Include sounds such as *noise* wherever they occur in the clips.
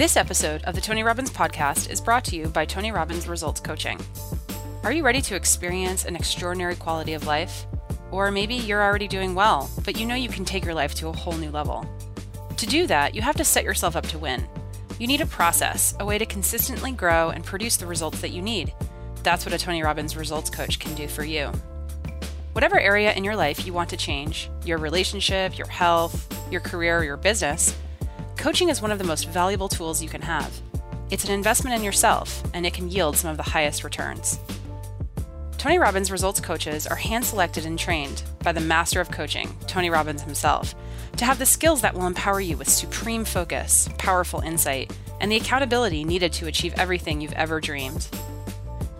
This episode of the Tony Robbins podcast is brought to you by Tony Robbins Results Coaching. Are you ready to experience an extraordinary quality of life? Or maybe you're already doing well, but you know you can take your life to a whole new level. To do that, you have to set yourself up to win. You need a process, a way to consistently grow and produce the results that you need. That's what a Tony Robbins results coach can do for you. Whatever area in your life you want to change your relationship, your health, your career, or your business coaching is one of the most valuable tools you can have. It's an investment in yourself, and it can yield some of the highest returns. Tony Robbins results coaches are hand selected and trained by the master of coaching, Tony Robbins himself to have the skills that will empower you with supreme focus, powerful insight, and the accountability needed to achieve everything you've ever dreamed.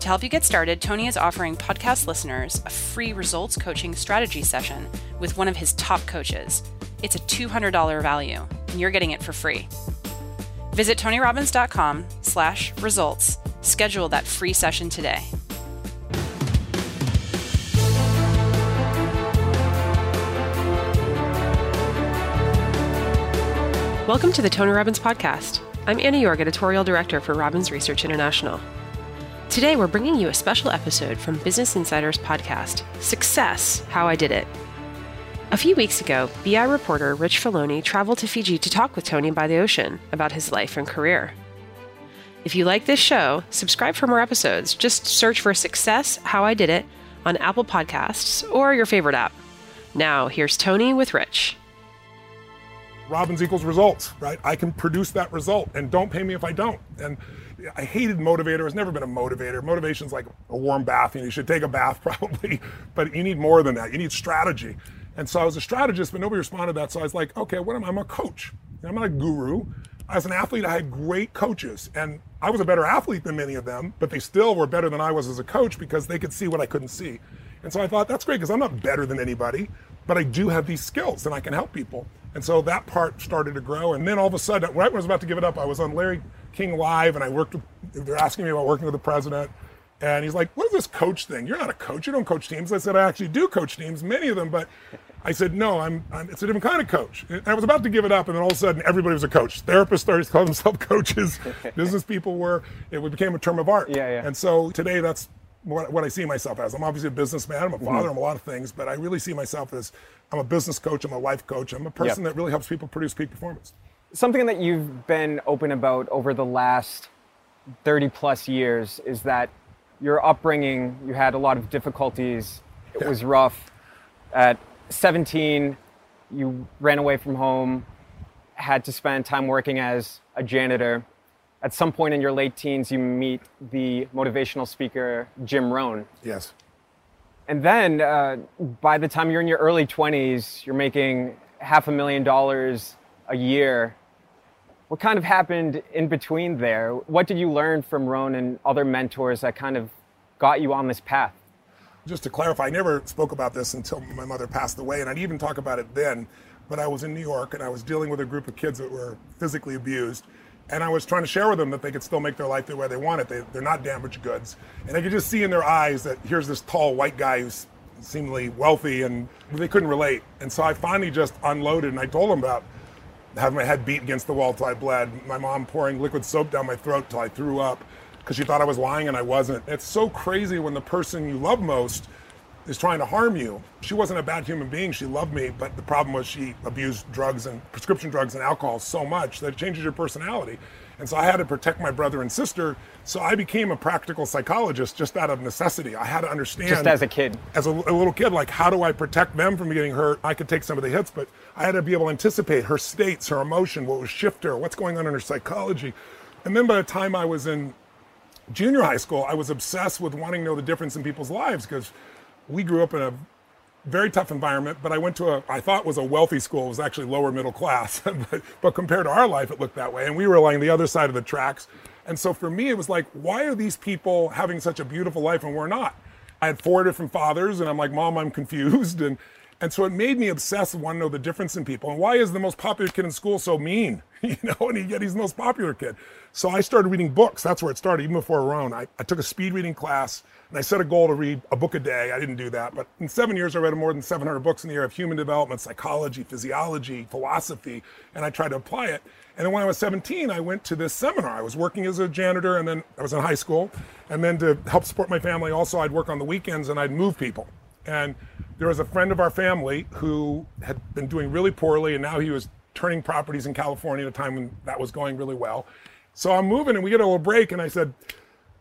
To help you get started, Tony is offering podcast listeners a free results coaching strategy session with one of his top coaches. It's a $200 value, and you're getting it for free. Visit tonyrobbins.com slash results. Schedule that free session today. Welcome to the Tony Robbins Podcast. I'm Anna York, Editorial Director for Robbins Research International. Today, we're bringing you a special episode from Business Insider's podcast, Success How I Did It. A few weeks ago, BI reporter Rich Feloni traveled to Fiji to talk with Tony by the ocean about his life and career. If you like this show, subscribe for more episodes. Just search for Success How I Did It on Apple Podcasts or your favorite app. Now, here's Tony with Rich. Robbins equals results, right? I can produce that result and don't pay me if I don't. And I hated motivator. It's never been a motivator. Motivation's like a warm bath. You should take a bath *laughs* probably, but you need more than that. You need strategy. And so I was a strategist, but nobody responded to that. So I was like, okay, what am I? I'm a coach. I'm not a guru. As an athlete, I had great coaches, and I was a better athlete than many of them, but they still were better than I was as a coach because they could see what I couldn't see. And so I thought, that's great because I'm not better than anybody, but I do have these skills and I can help people. And so that part started to grow. And then all of a sudden, right when I was about to give it up, I was on Larry King Live and I worked with, they're asking me about working with the president. And he's like, what is this coach thing? You're not a coach. You don't coach teams. I said, I actually do coach teams, many of them, but I said, no, I'm, I'm, it's a different kind of coach. And I was about to give it up, and then all of a sudden, everybody was a coach. Therapists started to call themselves *laughs* coaches. *laughs* Business people were. It became a term of art. Yeah, yeah. And so today, that's what, what I see myself as. I'm obviously a businessman. I'm a father. Mm-hmm. I'm a lot of things, but I really see myself as I'm a business coach. I'm a life coach. I'm a person yep. that really helps people produce peak performance. Something that you've been open about over the last 30 plus years is that your upbringing, you had a lot of difficulties. It yeah. was rough. At 17, you ran away from home, had to spend time working as a janitor. At some point in your late teens, you meet the motivational speaker Jim Rohn. Yes. And then uh, by the time you're in your early 20s, you're making half a million dollars a year. What kind of happened in between there? What did you learn from Rohn and other mentors that kind of got you on this path? Just to clarify, I never spoke about this until my mother passed away, and I'd even talk about it then. But I was in New York and I was dealing with a group of kids that were physically abused. And I was trying to share with them that they could still make their life the way they want it. They, they're not damaged goods. And I could just see in their eyes that here's this tall white guy who's seemingly wealthy and they couldn't relate. And so I finally just unloaded and I told them about having my head beat against the wall till I bled, my mom pouring liquid soap down my throat till I threw up because she thought I was lying and I wasn't. It's so crazy when the person you love most is trying to harm you. She wasn't a bad human being. She loved me, but the problem was she abused drugs and prescription drugs and alcohol so much that it changes your personality. And so I had to protect my brother and sister. So I became a practical psychologist just out of necessity. I had to understand. Just as a kid. As a, a, little kid, like, how do I protect them from getting hurt? I could take some of the hits, but I had to be able to anticipate her states, her emotion, what was shift her, what's going on in her psychology. And then by the time I was in junior high school, I was obsessed with wanting to know the difference in people's lives because we grew up in a very tough environment, but I went to a, I thought was a wealthy school. It was actually lower middle class, *laughs* but, but compared to our life, it looked that way. And we were along the other side of the tracks. And so for me, it was like, why are these people having such a beautiful life and we're not? I had four different fathers, and I'm like, Mom, I'm confused. *laughs* And And so it made me obsessed and want to know the difference in people. And why is the most popular kid in school so mean? *laughs* You know, and yet he's the most popular kid. So I started reading books. That's where it started, even before Rohn. I, I took a speed reading class and I set a goal to read a book a day. I didn't do that. But in seven years, I read more than 700 books in the area of human development, psychology, physiology, philosophy, and I tried to apply it. And then when I was 17, I went to this seminar. I was working as a janitor and then I was in high school. And then to help support my family, also, I'd work on the weekends and I'd move people. And there was a friend of our family who had been doing really poorly, and now he was turning properties in California at a time when that was going really well. So I'm moving, and we get a little break, and I said,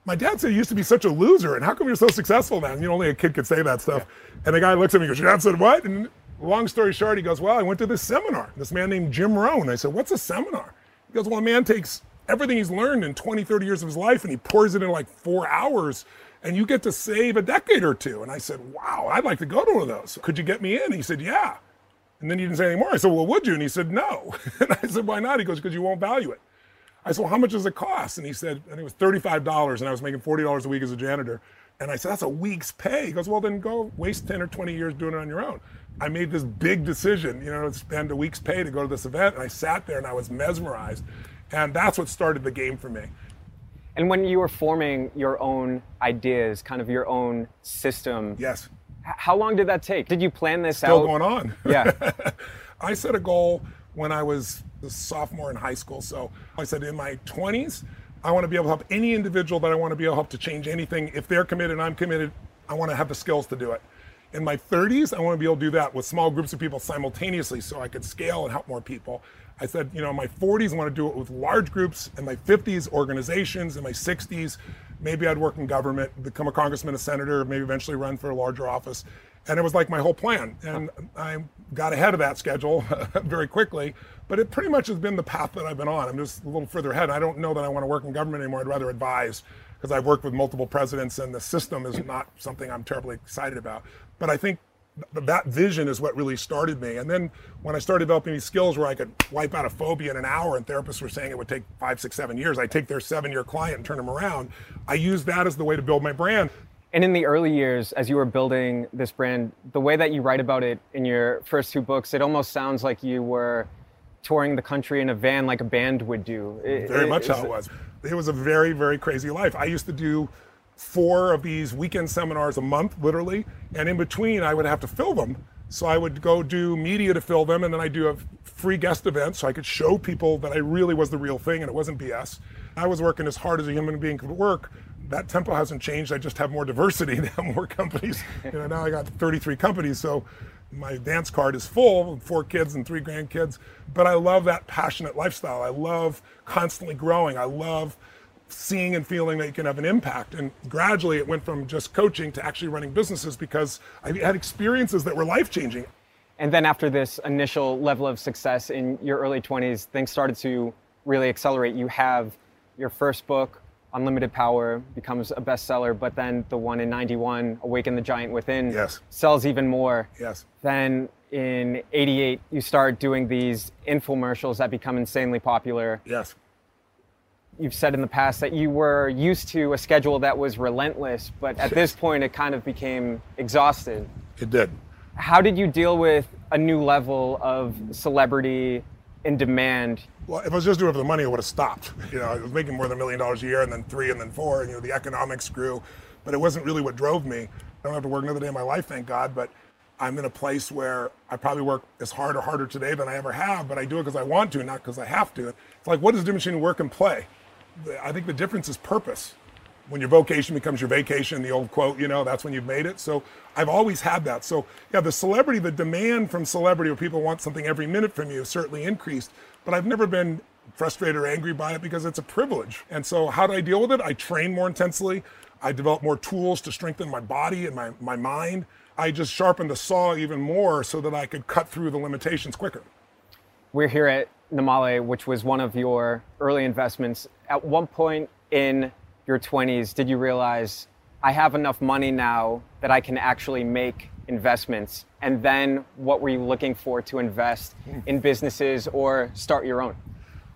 my dad said you used to be such a loser, and how come you're so successful now? And, you know, only a kid could say that stuff. Yeah. And the guy looks at me and goes, your dad said what? And long story short, he goes, well, I went to this seminar. This man named Jim Rohn. I said, what's a seminar? He goes, well, a man takes everything he's learned in 20, 30 years of his life, and he pours it in like four hours and you get to save a decade or two. And I said, wow, I'd like to go to one of those. Could you get me in? He said, yeah. And then he didn't say any more. I said, well, would you? And he said, no. *laughs* and I said, why not? He goes, because you won't value it. I said, well, how much does it cost? And he said, and it was $35 and I was making $40 a week as a janitor. And I said, that's a week's pay. He goes, well, then go waste 10 or 20 years doing it on your own. I made this big decision, you know, to spend a week's pay to go to this event. And I sat there and I was mesmerized. And that's what started the game for me. And when you were forming your own ideas, kind of your own system, yes. How long did that take? Did you plan this Still out? Still going on. Yeah. *laughs* I set a goal when I was a sophomore in high school. So I said in my 20s, I want to be able to help any individual that I want to be able to help to change anything. If they're committed, I'm committed. I want to have the skills to do it. In my 30s, I want to be able to do that with small groups of people simultaneously so I could scale and help more people. I said, you know, my 40s, I want to do it with large groups. In my 50s, organizations. In my 60s, maybe I'd work in government, become a congressman, a senator, maybe eventually run for a larger office. And it was like my whole plan. And I got ahead of that schedule *laughs* very quickly. But it pretty much has been the path that I've been on. I'm just a little further ahead. I don't know that I want to work in government anymore. I'd rather advise because I've worked with multiple presidents and the system is not something I'm terribly excited about. But I think that vision is what really started me. And then when I started developing these skills where I could wipe out a phobia in an hour, and therapists were saying it would take five, six, seven years, I take their seven year client and turn them around. I used that as the way to build my brand. And in the early years, as you were building this brand, the way that you write about it in your first two books, it almost sounds like you were touring the country in a van like a band would do. Very it, much how it was. It was a very, very crazy life. I used to do four of these weekend seminars a month, literally, and in between I would have to fill them. So I would go do media to fill them, and then I do a free guest event so I could show people that I really was the real thing and it wasn't BS. I was working as hard as a human being could work. That tempo hasn't changed. I just have more diversity *laughs* now, more companies. You know, now I got 33 companies, so my dance card is full four kids and three grandkids. But I love that passionate lifestyle. I love constantly growing. I love seeing and feeling that you can have an impact. And gradually it went from just coaching to actually running businesses because I had experiences that were life changing. And then after this initial level of success in your early 20s, things started to really accelerate. You have your first book, Unlimited Power, becomes a bestseller, but then the one in 91, Awaken the Giant Within, yes. sells even more. Yes. Then in 88, you start doing these infomercials that become insanely popular. Yes you've said in the past that you were used to a schedule that was relentless, but at this point it kind of became exhausted. It did. How did you deal with a new level of celebrity and demand? Well, if I was just doing it for the money, I would have stopped. You know, I was making more than a million dollars a year, and then three, and then four, and you know, the economics grew, but it wasn't really what drove me. I don't have to work another day in my life, thank God, but I'm in a place where I probably work as hard or harder today than I ever have, but I do it because I want to, not because I have to. It's like, what is the difference between work and play? I think the difference is purpose. When your vocation becomes your vacation, the old quote, you know, that's when you've made it. So I've always had that. So yeah, the celebrity, the demand from celebrity where people want something every minute from you has certainly increased, but I've never been frustrated or angry by it because it's a privilege. And so how do I deal with it? I train more intensely. I develop more tools to strengthen my body and my, my mind. I just sharpened the saw even more so that I could cut through the limitations quicker. We're here at Namale, which was one of your early investments, at one point in your 20s did you realize I have enough money now that I can actually make investments? And then what were you looking for to invest in hmm. businesses or start your own?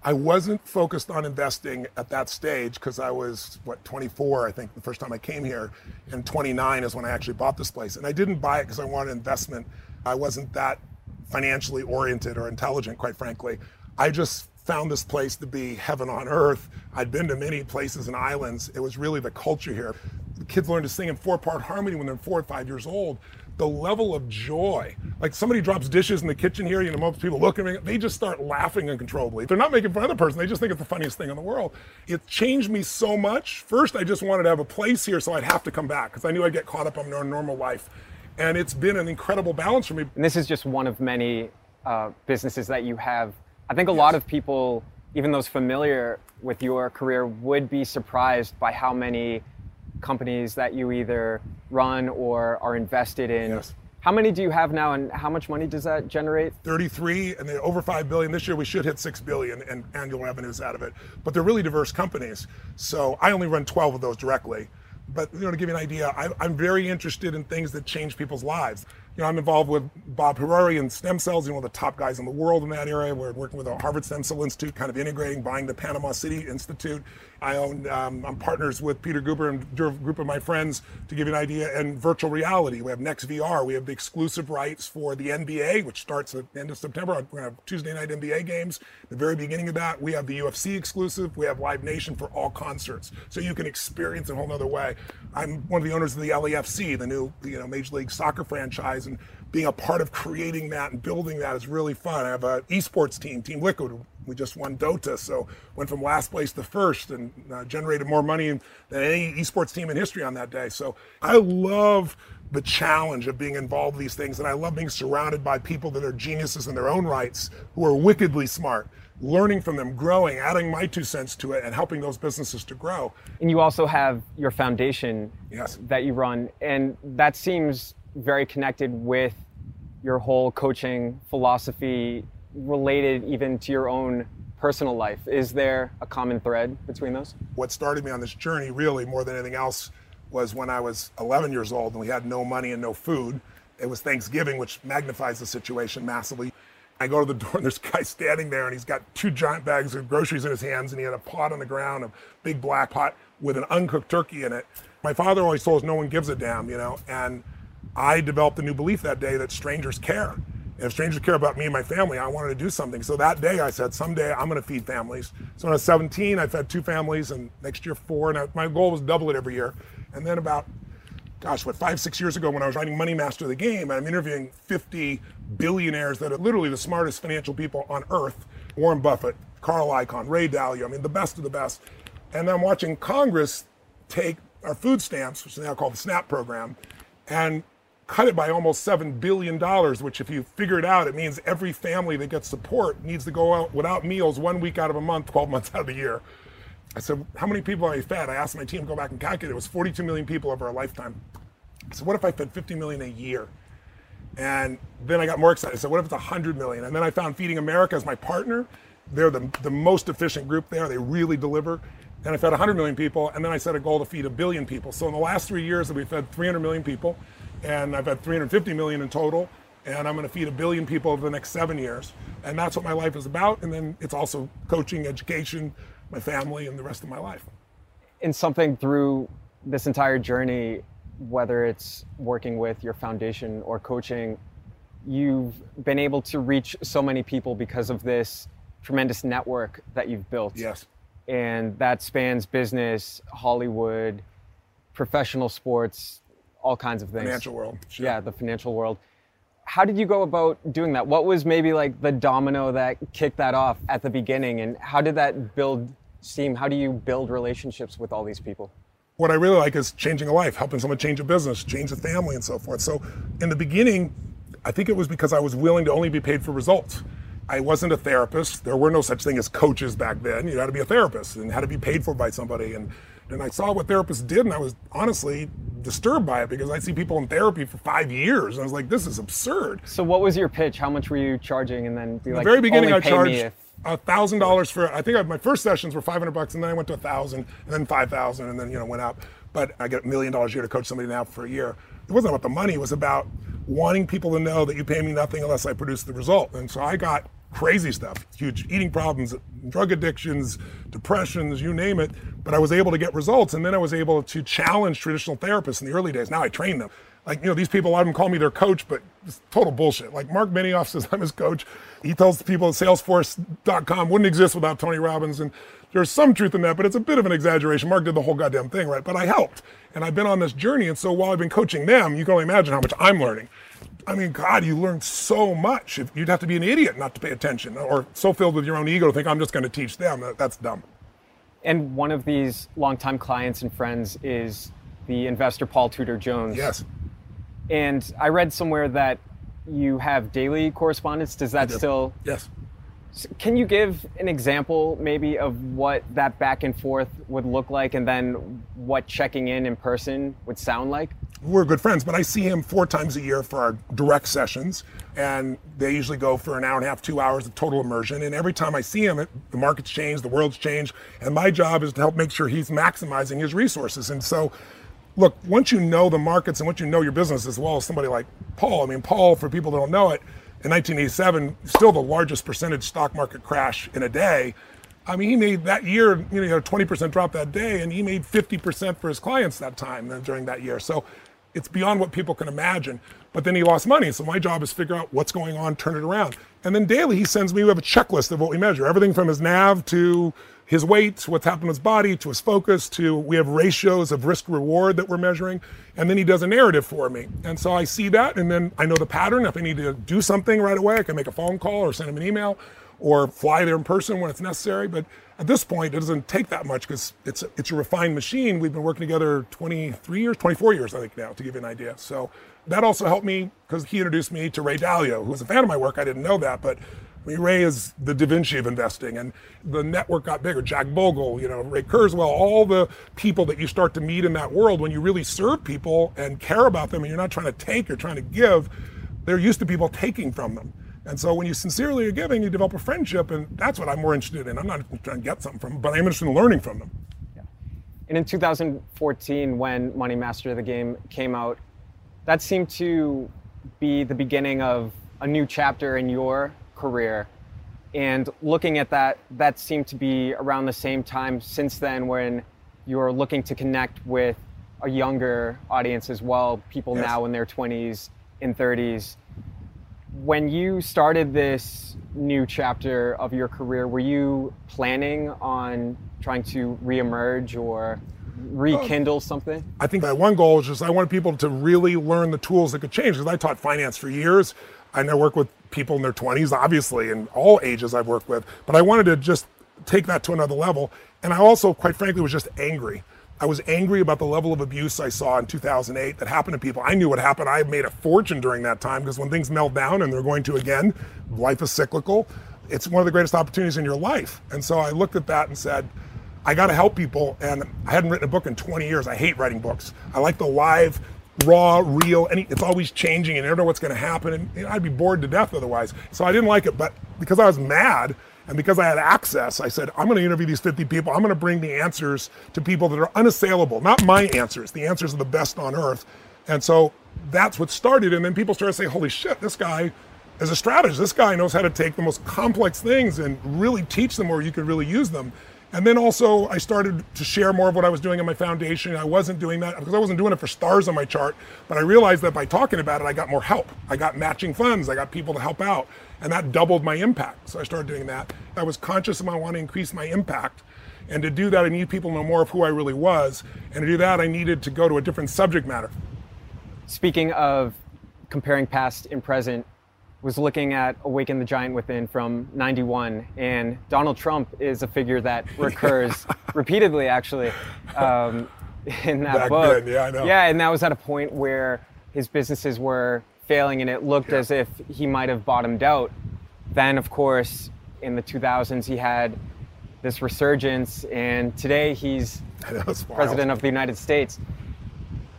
I wasn't focused on investing at that stage because I was, what, 24, I think, the first time I came here. And 29 is when I actually bought this place. And I didn't buy it because I wanted investment I wasn't that financially oriented or intelligent, quite frankly. I just found this place to be heaven on earth. I'd been to many places and islands. It was really the culture here. The kids learn to sing in four part harmony when they're four or five years old. The level of joy, like somebody drops dishes in the kitchen here, you know, most people look at me, they just start laughing uncontrollably. They're not making fun of the person, they just think it's the funniest thing in the world. It changed me so much. First, I just wanted to have a place here so I'd have to come back because I knew I'd get caught up in our normal life. And it's been an incredible balance for me. And this is just one of many uh, businesses that you have. I think a yes. lot of people, even those familiar with your career, would be surprised by how many companies that you either run or are invested in. Yes. How many do you have now, and how much money does that generate? 33, and then over 5 billion. This year we should hit 6 billion in annual revenues out of it. But they're really diverse companies. So I only run 12 of those directly. But you know, to give you an idea, I, I'm very interested in things that change people's lives you know, I'm involved with Bob Hariri and stem cells, you know, the top guys in the world in that area. We're working with the Harvard Stem Cell Institute, kind of integrating, buying the Panama City Institute. I own, um, I'm partners with Peter Guber and a group of my friends to give you an idea, and virtual reality. We have NextVR. We have the exclusive rights for the NBA, which starts at the end of September. We're going to have Tuesday night NBA games. The very beginning of that, we have the UFC exclusive. We have Live Nation for all concerts. So you can experience it a whole other way. I'm one of the owners of the LAFC, the new you know Major League Soccer franchise, and being a part of creating that and building that is really fun. I have an esports team, Team Liquid. We just won Dota, so went from last place to first and uh, generated more money than any esports team in history on that day. So I love the challenge of being involved in these things, and I love being surrounded by people that are geniuses in their own rights, who are wickedly smart learning from them, growing, adding my two cents to it, and helping those businesses to grow. And you also have your foundation yes. that you run, and that seems very connected with your whole coaching philosophy related even to your own personal life. Is there a common thread between those? What started me on this journey, really, more than anything else, was when I was 11 years old and we had no money and no food. It was Thanksgiving, which magnifies the situation massively. I go to the *laughs* door and there's a guy standing there and he's got two giant bags of groceries in his hands and he had a pot on the ground, a big black pot with an uncooked turkey in it. My father always told us no one gives a damn, you know, and I developed a new belief that day that strangers care. If strangers care about me and my family, I wanted to do something. So that day I said, someday I'm going to feed families. So when I was 17, I fed two families and next year four. And I, my goal was double it every year. And then about gosh, what, five, six years ago when I was writing Money Master the Game, I'm interviewing 50 billionaires that are literally the smartest financial people on earth Warren Buffett, Carl Icahn, Ray Dalio, I mean, the best of the best. And I'm watching Congress take our food stamps, which is now called the SNAP program, and cut it by almost $7 billion, which, if you figure it out, it means every family that gets support needs to go out without meals one week out of a month, 12 months out of the year. I said, How many people have I fed? I asked my team to go back and calculate. It was 42 million people over a lifetime. I said, What if I fed 50 million a year? And then I got more excited. I said, What if it's 100 million? And then I found Feeding America as my partner. They're the, the most efficient group there. They really deliver. And I fed 100 million people. And then I set a goal to feed a billion people. So in the last three years, we fed 300 million people. And I've had 350 million in total. And I'm going to feed a billion people over the next seven years. And that's what my life is about. And then it's also coaching, education, my family and the rest of my life. In something through this entire journey, whether it's working with your foundation or coaching, you've been able to reach so many people because of this tremendous network that you've built. Yes. And that spans business, Hollywood, professional sports, all kinds of things. Financial world. Sure. Yeah, the financial world how did you go about doing that? What was maybe like the domino that kicked that off at the beginning, and how did that build steam? How do you build relationships with all these people? What I really like is changing a life, helping someone change a business, change a family, and so forth. So, in the beginning, I think it was because I was willing to only be paid for results. I wasn't a therapist. There were no such thing as coaches back then. You had to be a therapist and had to be paid for by somebody. And and I saw what therapists did, and I was honestly disturbed by it because I see people in therapy for five years, and I was like, this is absurd. So, what was your pitch? How much were you charging? And then, be like, the very beginning, I charged a thousand dollars for. I think I, my first sessions were five hundred bucks, and then I went to a thousand, and then five thousand, and then you know went up. But I get a million dollars a year to coach somebody now for a year. It wasn't about the money; it was about wanting people to know that you pay me nothing unless I produce the result. And so I got crazy stuff, huge eating problems, drug addictions, depressions, you name it. But I was able to get results. And then I was able to challenge traditional therapists in the early days. Now I train them. Like, you know, these people, a lot of them call me their coach, but it's total bullshit. Like Mark Benioff says *laughs* I'm his coach. He tells people at Salesforce.com wouldn't exist without Tony Robbins. And there's some truth in that, but it's a bit of an exaggeration. Mark did the whole goddamn thing, right? But I helped. And I've been on this journey. And so while I've been coaching them, you can only imagine how much I'm learning. I mean, God, you learn so much. You'd have to be an idiot not to pay attention or so filled with your own ego to think I'm just going to teach them. That's dumb. And one of these longtime clients and friends is the investor Paul Tudor Jones. Yes. And I read somewhere that you have daily correspondence. Does that still? Yes. Can you give an example, maybe, of what that back and forth would look like, and then what checking in in person would sound like? We're good friends, but I see him four times a year for our direct sessions, and they usually go for an hour and a half, two hours of total immersion. And every time I see him, the market's changed, the world's changed, and my job is to help make sure he's maximizing his resources. And so look, once you know the markets and once you know your business as well as somebody like Paul, I mean, Paul, for people that don't know it, in 1987, still the largest percentage stock market crash in a day. I mean, he made that year, you know, a 20% drop that day, and he made 50% for his clients that time uh, during that year. So it's beyond what people can imagine. But then he lost money. So my job is figure out what's going on, turn it around. And then daily he sends me, we have a checklist of what we measure, everything from his NAV to his weight, what's happened to his body, to his focus, to we have ratios of risk reward that we're measuring. And then he does a narrative for me. And so I see that, and then I know the pattern. If I need to do something right away, I can make a phone call or send him an email or fly there in person when it's necessary. But at this point, it doesn't take that much because it's, a, it's a refined machine. We've been working together 23 years, 24 years, I think now, to give you an idea. So that also helped me because he introduced me to Ray Dalio, who was a fan of my work. I didn't know that, but I mean, Ray is the Da Vinci of investing, and the network got bigger. Jack Bogle, you know, Ray Kurzweil, all the people that you start to meet in that world when you really serve people and care about them, and you're not trying to take, you're trying to give. They're used to people taking from them. And so when you sincerely are giving, you develop a friendship, and that's what I'm more interested in. I'm not trying to get something from them, but I'm interested in learning from them. Yeah. And in 2014, when Money Master of the Game came out, that seemed to be the beginning of a new chapter in your career. And looking at that, that seemed to be around the same time since then when you're looking to connect with a younger audience as well, people yes. now in their 20s and 30s. When you started this new chapter of your career, were you planning on trying to reemerge or rekindle oh. something? I think my one goal is just I wanted people to really learn the tools that could change because I taught finance for years. and I work with people in their 20s, obviously, in all ages I've worked with, but I wanted to just take that to another level. And I also, quite frankly, was just angry. I was angry about the level of abuse I saw in 2008 that happened to people. I knew what happened. I made a fortune during that time because when things melt down and they're going to again, life is cyclical. It's one of the greatest opportunities in your life. And so I looked at that and said, I got to help people. And I hadn't written a book in 20 years. I hate writing books. I like the live raw, real, and it's always changing and you never know what's going to happen. And I'd be bored to death otherwise. So I didn't like it. But because I was mad and because I had access, I said, I'm going to interview these 50 people. I'm going to bring the answers to people that are unassailable, not my answers. The answers are the best on earth. And so that's what started. And then people started saying, holy shit, this guy is a strategist. This guy knows how to take the most complex things and really teach them where you could really use them. And then also, I started to share more of what I was doing in my foundation. I wasn't doing that because I wasn't doing it for stars on my chart, but I realized that by talking about it, I got more help. I got matching funds, I got people to help out, and that doubled my impact. So I started doing that. I was conscious of my want to increase my impact. And to do that, I need people to know more of who I really was. And to do that, I needed to go to a different subject matter. Speaking of comparing past and present, was looking at Awaken the Giant Within from 91, and Donald Trump is a figure that *laughs* recurs repeatedly, actually, um, in that Back book. Then, yeah, I know. Yeah, and that was at a point where his businesses were failing, and it looked yeah. as if he might have bottomed out. Then, of course, in the 2000s, he had this resurgence, and today he's *laughs* president of the United States.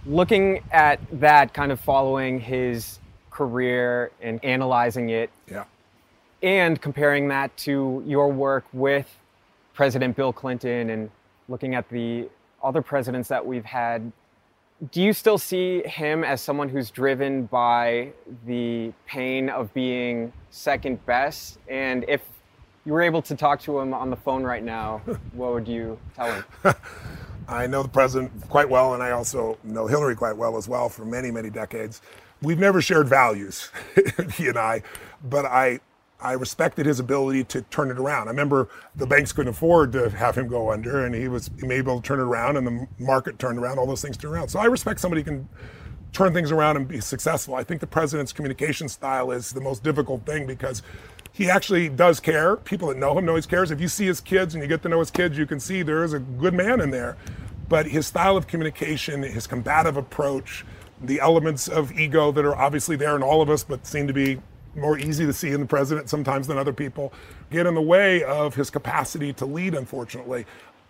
Looking at that, kind of following his career and analyzing it. Yeah. And comparing that to your work with President Bill Clinton and looking at the other presidents that we've had do you still see him as someone who's driven by the pain of being second best? And if you were able to talk to him on the phone right now, *laughs* what would you tell him? *laughs* I know the president quite well, and I also know Hillary quite well as well for many, many decades. We've never shared values, *laughs* he and I, but I I respected his ability to turn it around. I remember the banks couldn't afford to have him go under, and he was able to turn it around, and the market turned around. All those things turned around. So I respect somebody who can turn things around and be successful. I think the president's communication style is the most difficult thing because he actually does care. People that know him know he cares. If you see his kids and you get to know his kids, you can see there is a good man in there. But his style of communication, his combative approach, the elements of ego that are obviously there in all of us, but seem to be more easy to see in the president sometimes than other people, get in the way of his capacity to lead, unfortunately.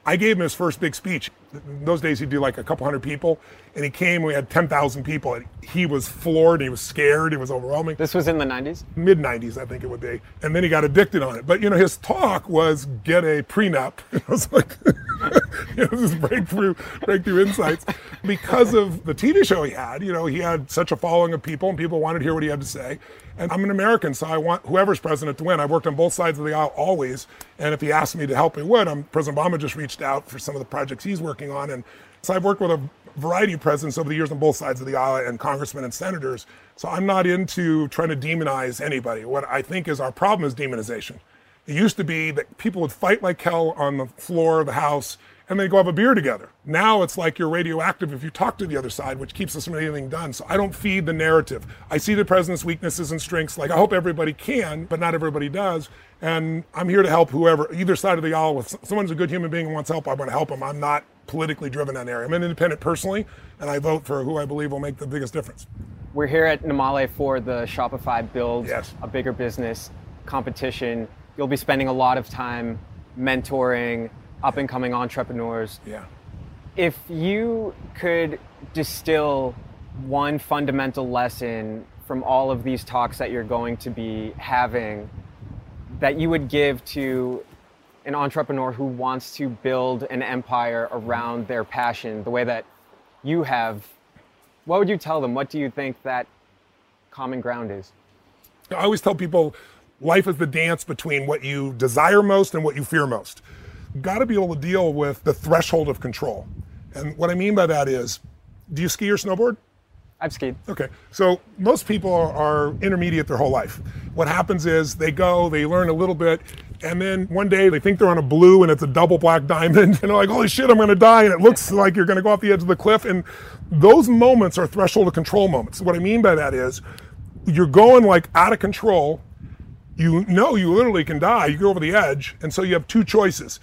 I gave him his first big speech. In those days, he'd do like a couple hundred people, and he came. We had ten thousand people, and he was floored. He was scared. It was overwhelming. This was in the '90s, mid '90s, I think it would be. And then he got addicted on it. But you know, his talk was get a prenup. *laughs* It was like *laughs* it was this breakthrough, breakthrough insights because of the TV show he had. You know, he had such a following of people, and people wanted to hear what he had to say. And I'm an American, so I want whoever's president to win. I've worked on both sides of the aisle always. And if he asked me to help, he would. I'm, President Obama just reached out for some of the projects he's working on. And so I've worked with a variety of presidents over the years on both sides of the aisle and congressmen and senators. So I'm not into trying to demonize anybody. What I think is our problem is demonization. It used to be that people would fight like hell on the floor of the House and they go have a beer together. Now it's like you're radioactive if you talk to the other side, which keeps us from anything done. So I don't feed the narrative. I see the president's weaknesses and strengths. Like I hope everybody can, but not everybody does. And I'm here to help whoever, either side of the aisle. If someone's a good human being and wants help, I want to help them. I'm not politically driven in that area. I'm an independent personally, and I vote for who I believe will make the biggest difference. We're here at Namale for the Shopify Build yes. a Bigger Business competition. You'll be spending a lot of time mentoring up and coming entrepreneurs. Yeah. If you could distill one fundamental lesson from all of these talks that you're going to be having that you would give to an entrepreneur who wants to build an empire around their passion the way that you have, what would you tell them? What do you think that common ground is? I always tell people life is the dance between what you desire most and what you fear most got to be able to deal with the threshold of control. And what I mean by that is, do you ski or snowboard? I've skied. Okay. So most people are, are, intermediate their whole life. What happens is they go, they learn a little bit, and then one day they think they're on a blue and it's a double black diamond, *laughs* and they're like, holy shit, I'm going to die. And it looks like you're going to go off the edge of the cliff. And those moments are threshold of control moments. What I mean by that is you're going like out of control. You know you literally can die. You go over the edge. And so you have two choices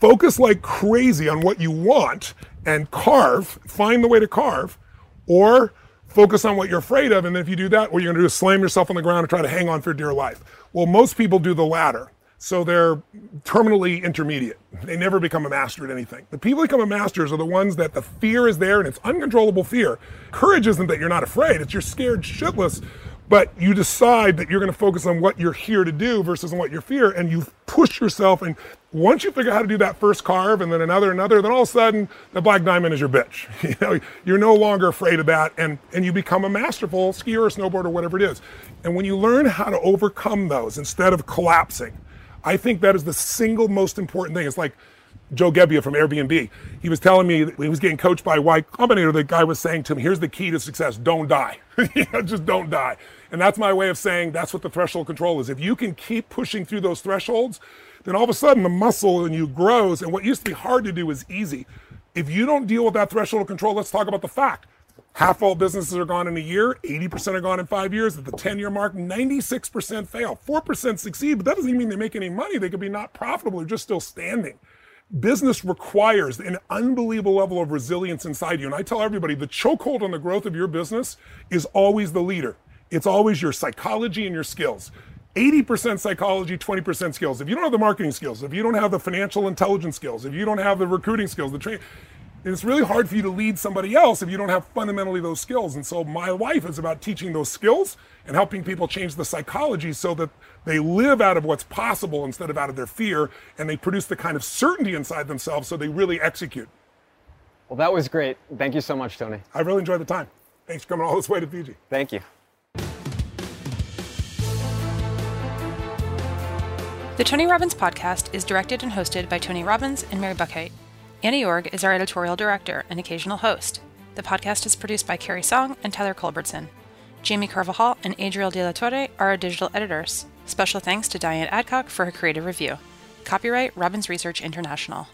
focus like crazy on what you want and carve, find the way to carve, or focus on what you're afraid of. And then if you do that, what you're going to do is slam yourself on the ground and try to hang on for dear life. Well, most people do the latter. So they're terminally intermediate. They never become a master at anything. The people who become a masters are the ones that the fear is there and it's uncontrollable fear. Courage isn't that you're not afraid, it's you're scared shitless but you decide that you're going to focus on what you're here to do versus on what you fear and you push yourself and once you figure out how to do that first carve and then another another then all of a sudden the black diamond is your bitch *laughs* you know you're no longer afraid of that and and you become a masterful skier or snowboarder whatever it is and when you learn how to overcome those instead of collapsing i think that is the single most important thing it's like Joe Gebbia from Airbnb. He was telling me he was getting coached by Y Combinator. The guy was saying to him, "Here's the key to success: don't die. *laughs* just don't die." And that's my way of saying that's what the threshold control is. If you can keep pushing through those thresholds, then all of a sudden the muscle in you grows. And what used to be hard to do is easy. If you don't deal with that threshold control, let's talk about the fact. Half all businesses are gone in a year, 80% are gone in five years. At the 10 year mark, 96% fail. 4% succeed, but that doesn't even mean they make any money. They could be not profitable, they're just still standing. Business requires an unbelievable level of resilience inside you. And I tell everybody the chokehold on the growth of your business is always the leader. It's always your psychology and your skills. 80% psychology, 20% skills. If you don't have the marketing skills, if you don't have the financial intelligence skills, if you don't have the recruiting skills, the training, it's really hard for you to lead somebody else if you don't have fundamentally those skills. And so my life is about teaching those skills and helping people change the psychology so that they live out of what's possible instead of out of their fear and they produce the kind of certainty inside themselves so they really execute. Well, that was great. Thank you so much, Tony. I really enjoyed the time. Thanks for coming all this way to Fiji. Thank you. The Tony Robbins podcast is directed and hosted by Tony Robbins and Mary Buckheit. Annie Org is our editorial director and occasional host. The podcast is produced by Carrie Song and Tyler Culbertson. Jamie Carvajal and Adriel De La Torre are our digital editors. Special thanks to Diane Adcock for her creative review. Copyright Robbins Research International.